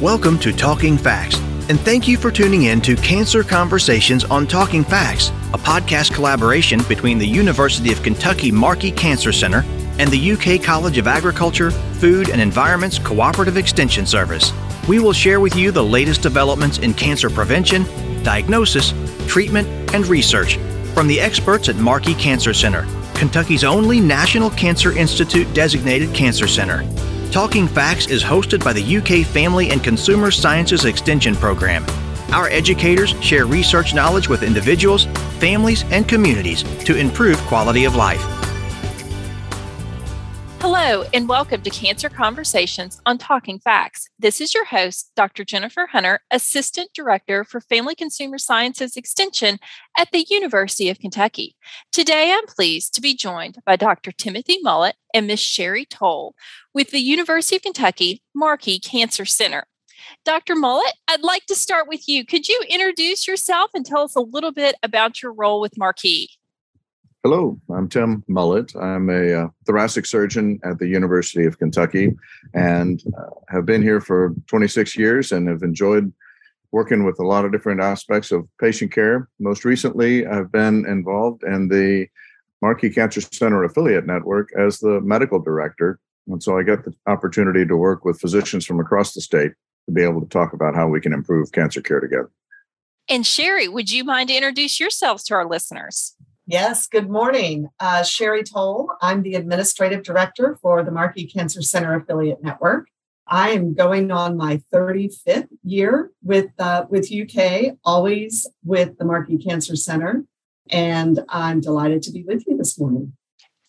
Welcome to Talking Facts, and thank you for tuning in to Cancer Conversations on Talking Facts, a podcast collaboration between the University of Kentucky Markey Cancer Center and the UK College of Agriculture, Food and Environment's Cooperative Extension Service. We will share with you the latest developments in cancer prevention, diagnosis, treatment, and research from the experts at Markey Cancer Center, Kentucky's only National Cancer Institute designated cancer center. Talking Facts is hosted by the UK Family and Consumer Sciences Extension Program. Our educators share research knowledge with individuals, families, and communities to improve quality of life. Hello, and welcome to Cancer Conversations on Talking Facts. This is your host, Dr. Jennifer Hunter, Assistant Director for Family Consumer Sciences Extension at the University of Kentucky. Today, I'm pleased to be joined by Dr. Timothy Mullett and Ms. Sherry Toll with the University of Kentucky Markey Cancer Center. Dr. Mullett, I'd like to start with you. Could you introduce yourself and tell us a little bit about your role with Markey? Hello, I'm Tim Mullett. I'm a uh, thoracic surgeon at the University of Kentucky and uh, have been here for 26 years and have enjoyed working with a lot of different aspects of patient care. Most recently, I've been involved in the Markey Cancer Center affiliate network as the medical director. And so I get the opportunity to work with physicians from across the state to be able to talk about how we can improve cancer care together. And Sherry, would you mind to introduce yourselves to our listeners? Yes, good morning. Uh, Sherry Toll. I'm the administrative director for the Markey Cancer Center Affiliate Network. I am going on my 35th year with uh, with UK, always with the Markey Cancer Center, and I'm delighted to be with you this morning.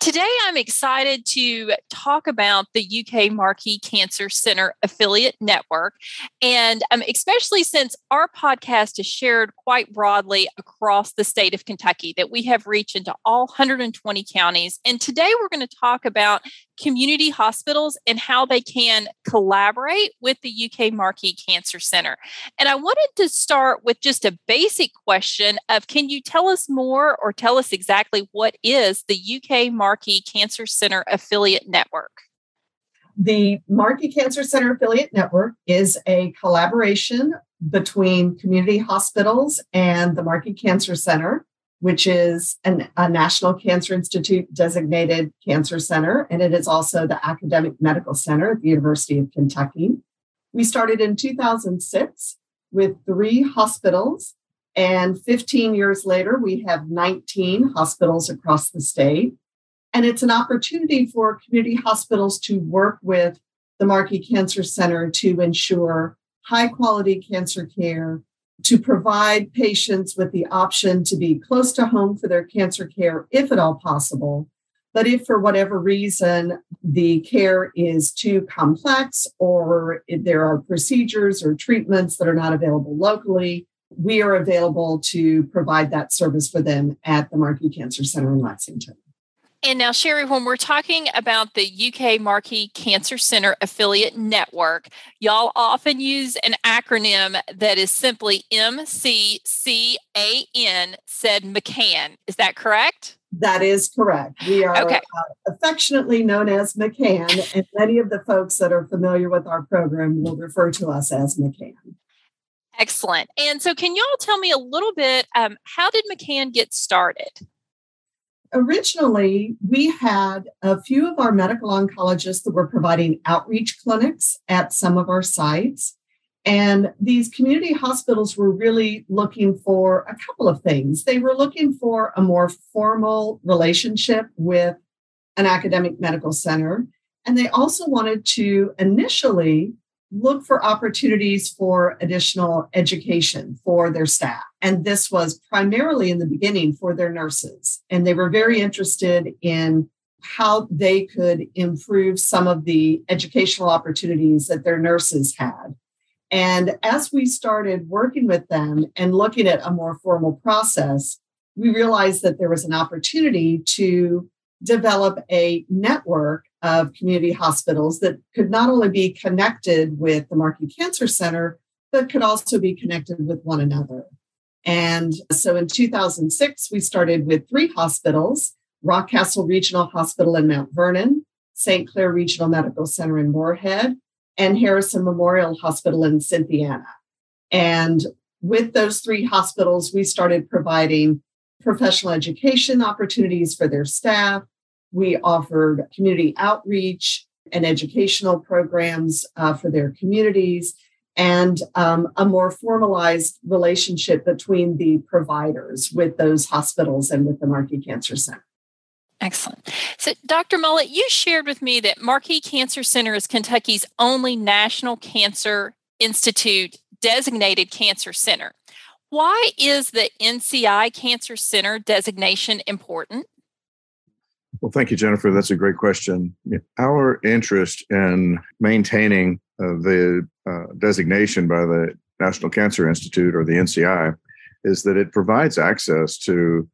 Today, I'm excited to talk about the UK Markey Cancer Center affiliate network. And um, especially since our podcast is shared quite broadly across the state of Kentucky, that we have reached into all 120 counties. And today, we're going to talk about community hospitals and how they can collaborate with the UK Markey Cancer Center. And I wanted to start with just a basic question of can you tell us more or tell us exactly what is the UK Markey Cancer Center affiliate network? The Markey Cancer Center affiliate network is a collaboration between community hospitals and the Markey Cancer Center which is an, a National Cancer Institute designated cancer center, and it is also the academic medical center at the University of Kentucky. We started in 2006 with three hospitals, and 15 years later, we have 19 hospitals across the state. And it's an opportunity for community hospitals to work with the Markey Cancer Center to ensure high quality cancer care to provide patients with the option to be close to home for their cancer care, if at all possible. But if for whatever reason the care is too complex or there are procedures or treatments that are not available locally, we are available to provide that service for them at the Markey Cancer Center in Lexington. And now, Sherry, when we're talking about the UK Markey Cancer Center affiliate network, y'all often use an acronym that is simply MCCAN, said McCann. Is that correct? That is correct. We are okay. uh, affectionately known as McCann, and many of the folks that are familiar with our program will refer to us as McCann. Excellent. And so, can y'all tell me a little bit? Um, how did McCann get started? Originally, we had a few of our medical oncologists that were providing outreach clinics at some of our sites. And these community hospitals were really looking for a couple of things. They were looking for a more formal relationship with an academic medical center. And they also wanted to initially look for opportunities for additional education for their staff. And this was primarily in the beginning for their nurses. And they were very interested in how they could improve some of the educational opportunities that their nurses had. And as we started working with them and looking at a more formal process, we realized that there was an opportunity to develop a network of community hospitals that could not only be connected with the Markey Cancer Center, but could also be connected with one another. And so in 2006, we started with three hospitals Rockcastle Regional Hospital in Mount Vernon, St. Claire Regional Medical Center in Morehead, and Harrison Memorial Hospital in Cynthiana. And with those three hospitals, we started providing professional education opportunities for their staff. We offered community outreach and educational programs uh, for their communities and um, a more formalized relationship between the providers with those hospitals and with the Markey Cancer Center. Excellent. So, Dr. Mullett, you shared with me that Markey Cancer Center is Kentucky's only National Cancer Institute designated cancer center. Why is the NCI Cancer Center designation important? Well, thank you, Jennifer. That's a great question. Our interest in maintaining uh, the uh, designation by the National Cancer Institute or the NCI is that it provides access to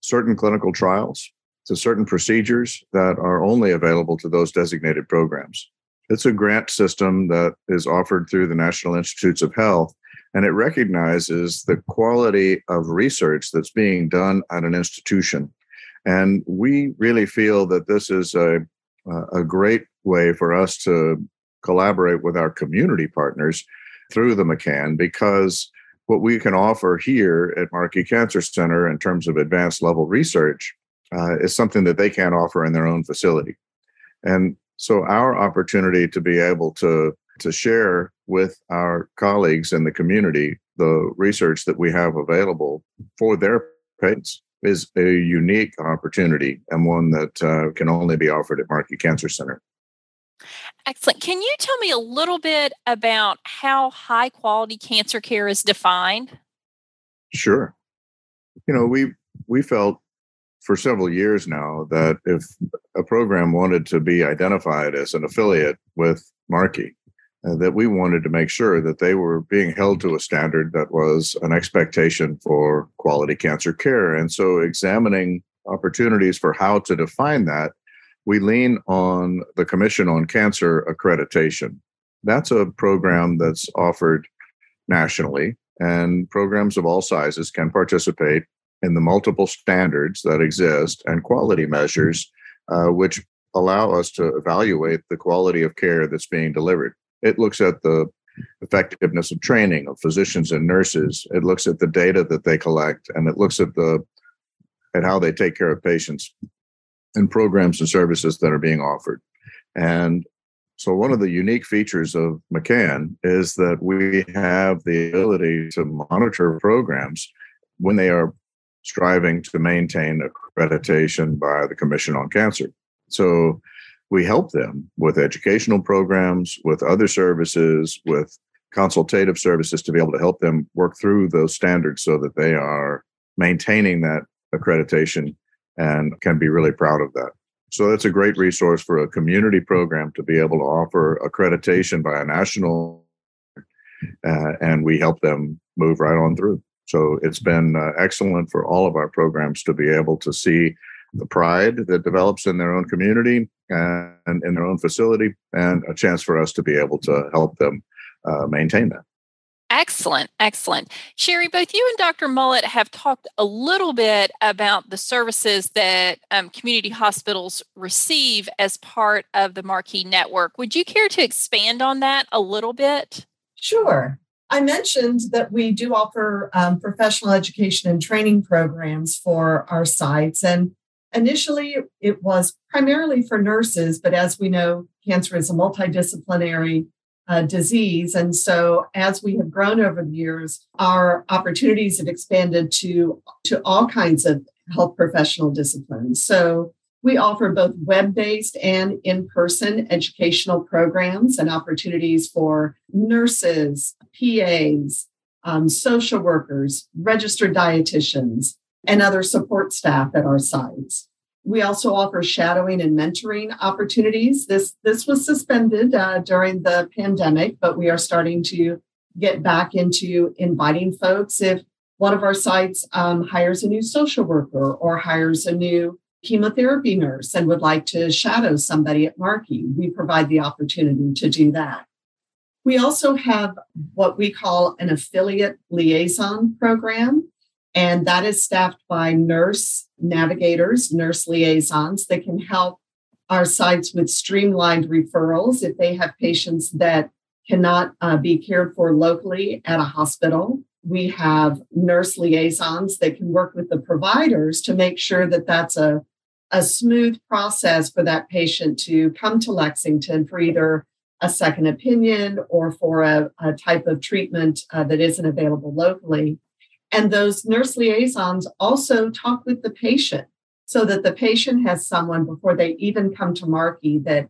certain clinical trials, to certain procedures that are only available to those designated programs. It's a grant system that is offered through the National Institutes of Health, and it recognizes the quality of research that's being done at an institution. And we really feel that this is a, a great way for us to collaborate with our community partners through the McCann because what we can offer here at Markey Cancer Center in terms of advanced level research uh, is something that they can't offer in their own facility. And so our opportunity to be able to to share with our colleagues in the community the research that we have available for their patients is a unique opportunity and one that uh, can only be offered at Markey Cancer Center. Excellent. Can you tell me a little bit about how high quality cancer care is defined? Sure. You know, we we felt for several years now that if a program wanted to be identified as an affiliate with Markey, that we wanted to make sure that they were being held to a standard that was an expectation for quality cancer care. And so, examining opportunities for how to define that we lean on the Commission on Cancer Accreditation. That's a program that's offered nationally, and programs of all sizes can participate in the multiple standards that exist and quality measures, uh, which allow us to evaluate the quality of care that's being delivered. It looks at the effectiveness of training of physicians and nurses. It looks at the data that they collect, and it looks at the at how they take care of patients and programs and services that are being offered. And so, one of the unique features of McCann is that we have the ability to monitor programs when they are striving to maintain accreditation by the Commission on Cancer. So, we help them with educational programs, with other services, with consultative services to be able to help them work through those standards so that they are maintaining that accreditation and can be really proud of that. So that's a great resource for a community program to be able to offer accreditation by a national, uh, and we help them move right on through. So it's been uh, excellent for all of our programs to be able to see the pride that develops in their own community and in their own facility, and a chance for us to be able to help them uh, maintain that. Excellent, excellent. Sherry, both you and Dr. Mullett have talked a little bit about the services that um, community hospitals receive as part of the Markey Network. Would you care to expand on that a little bit? Sure. I mentioned that we do offer um, professional education and training programs for our sites. And initially, it was primarily for nurses, but as we know, cancer is a multidisciplinary uh, disease. And so, as we have grown over the years, our opportunities have expanded to, to all kinds of health professional disciplines. So, we offer both web based and in person educational programs and opportunities for nurses, PAs, um, social workers, registered dietitians, and other support staff at our sites. We also offer shadowing and mentoring opportunities. This this was suspended uh, during the pandemic, but we are starting to get back into inviting folks. If one of our sites um, hires a new social worker or hires a new chemotherapy nurse and would like to shadow somebody at Markey, we provide the opportunity to do that. We also have what we call an affiliate liaison program. And that is staffed by nurse navigators, nurse liaisons that can help our sites with streamlined referrals if they have patients that cannot uh, be cared for locally at a hospital. We have nurse liaisons that can work with the providers to make sure that that's a, a smooth process for that patient to come to Lexington for either a second opinion or for a, a type of treatment uh, that isn't available locally. And those nurse liaisons also talk with the patient so that the patient has someone before they even come to Markey that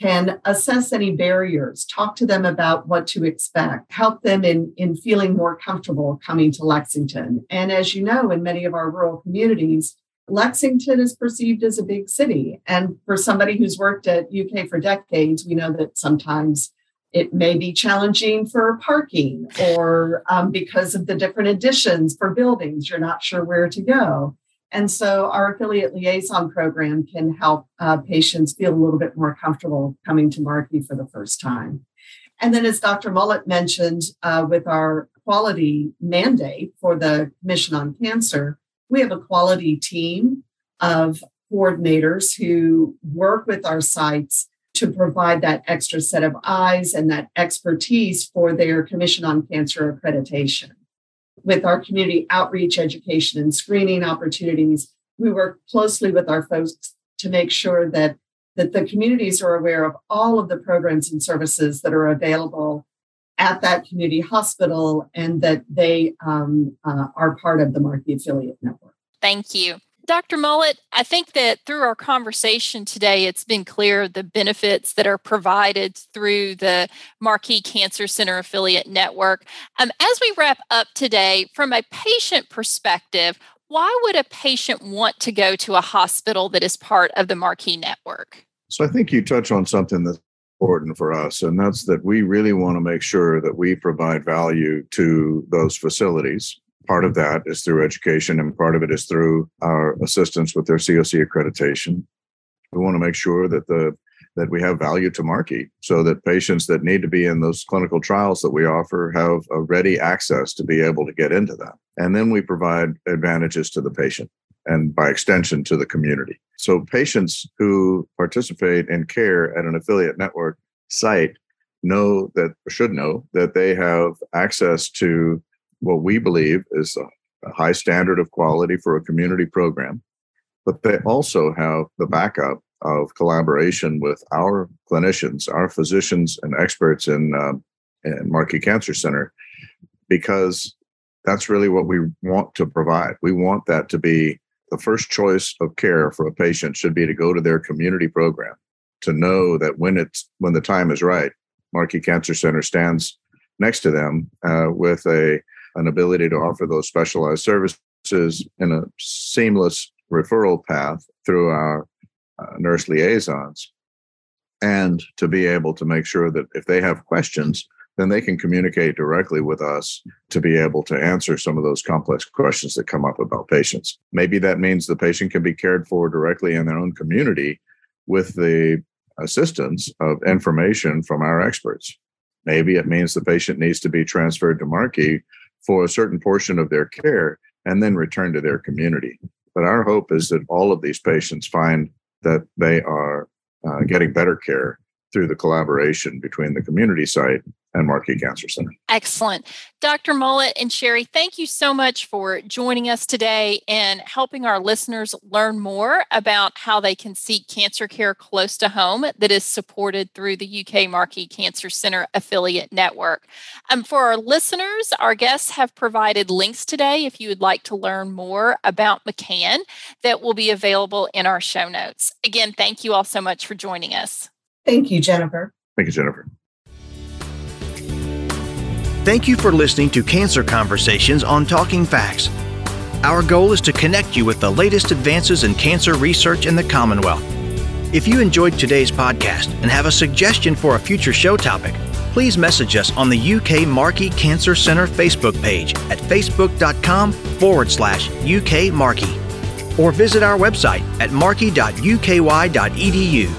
can assess any barriers, talk to them about what to expect, help them in, in feeling more comfortable coming to Lexington. And as you know, in many of our rural communities, Lexington is perceived as a big city. And for somebody who's worked at UK for decades, we know that sometimes it may be challenging for parking or um, because of the different additions for buildings, you're not sure where to go. And so our affiliate liaison program can help uh, patients feel a little bit more comfortable coming to Markey for the first time. And then, as Dr. Mullett mentioned, uh, with our quality mandate for the Commission on Cancer, we have a quality team of coordinators who work with our sites to provide that extra set of eyes and that expertise for their Commission on Cancer accreditation. With our community outreach, education, and screening opportunities, we work closely with our folks to make sure that, that the communities are aware of all of the programs and services that are available at that community hospital and that they um, uh, are part of the Markey Affiliate Network. Thank you. Dr. Mullett, I think that through our conversation today, it's been clear the benefits that are provided through the Markey Cancer Center Affiliate Network. Um, as we wrap up today, from a patient perspective, why would a patient want to go to a hospital that is part of the Markey Network? So I think you touch on something that's important for us, and that's that we really want to make sure that we provide value to those facilities. Part of that is through education, and part of it is through our assistance with their COC accreditation. We want to make sure that the that we have value to Markey so that patients that need to be in those clinical trials that we offer have a ready access to be able to get into that. And then we provide advantages to the patient and by extension to the community. So patients who participate in care at an affiliate network site know that should know that they have access to what we believe is a, a high standard of quality for a community program but they also have the backup of collaboration with our clinicians, our physicians, and experts in, uh, in Markey Cancer Center, because that's really what we want to provide. We want that to be the first choice of care for a patient should be to go to their community program to know that when it's when the time is right, Markey Cancer Center stands next to them uh, with a an ability to offer those specialized services in a seamless referral path through our uh, nurse liaisons and to be able to make sure that if they have questions then they can communicate directly with us to be able to answer some of those complex questions that come up about patients. Maybe that means the patient can be cared for directly in their own community with the assistance of information from our experts. Maybe it means the patient needs to be transferred to Markey for a certain portion of their care and then return to their community. But our hope is that all of these patients find that they are uh, getting better care through the collaboration between the community site and Markey Cancer Center. Excellent. Dr. Mullett and Sherry, thank you so much for joining us today and helping our listeners learn more about how they can seek cancer care close to home that is supported through the UK Markey Cancer Center affiliate network. Um, for our listeners, our guests have provided links today if you would like to learn more about McCann that will be available in our show notes. Again, thank you all so much for joining us. Thank you, Jennifer. Thank you, Jennifer. Thank you for listening to Cancer Conversations on Talking Facts. Our goal is to connect you with the latest advances in cancer research in the Commonwealth. If you enjoyed today's podcast and have a suggestion for a future show topic, please message us on the UK Markey Cancer Center Facebook page at facebook.com forward slash UK Markey or visit our website at markey.uky.edu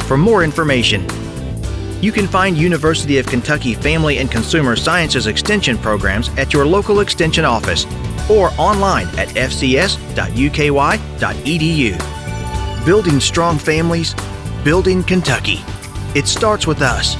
for more information. You can find University of Kentucky Family and Consumer Sciences Extension programs at your local Extension office or online at fcs.uky.edu. Building strong families, Building Kentucky. It starts with us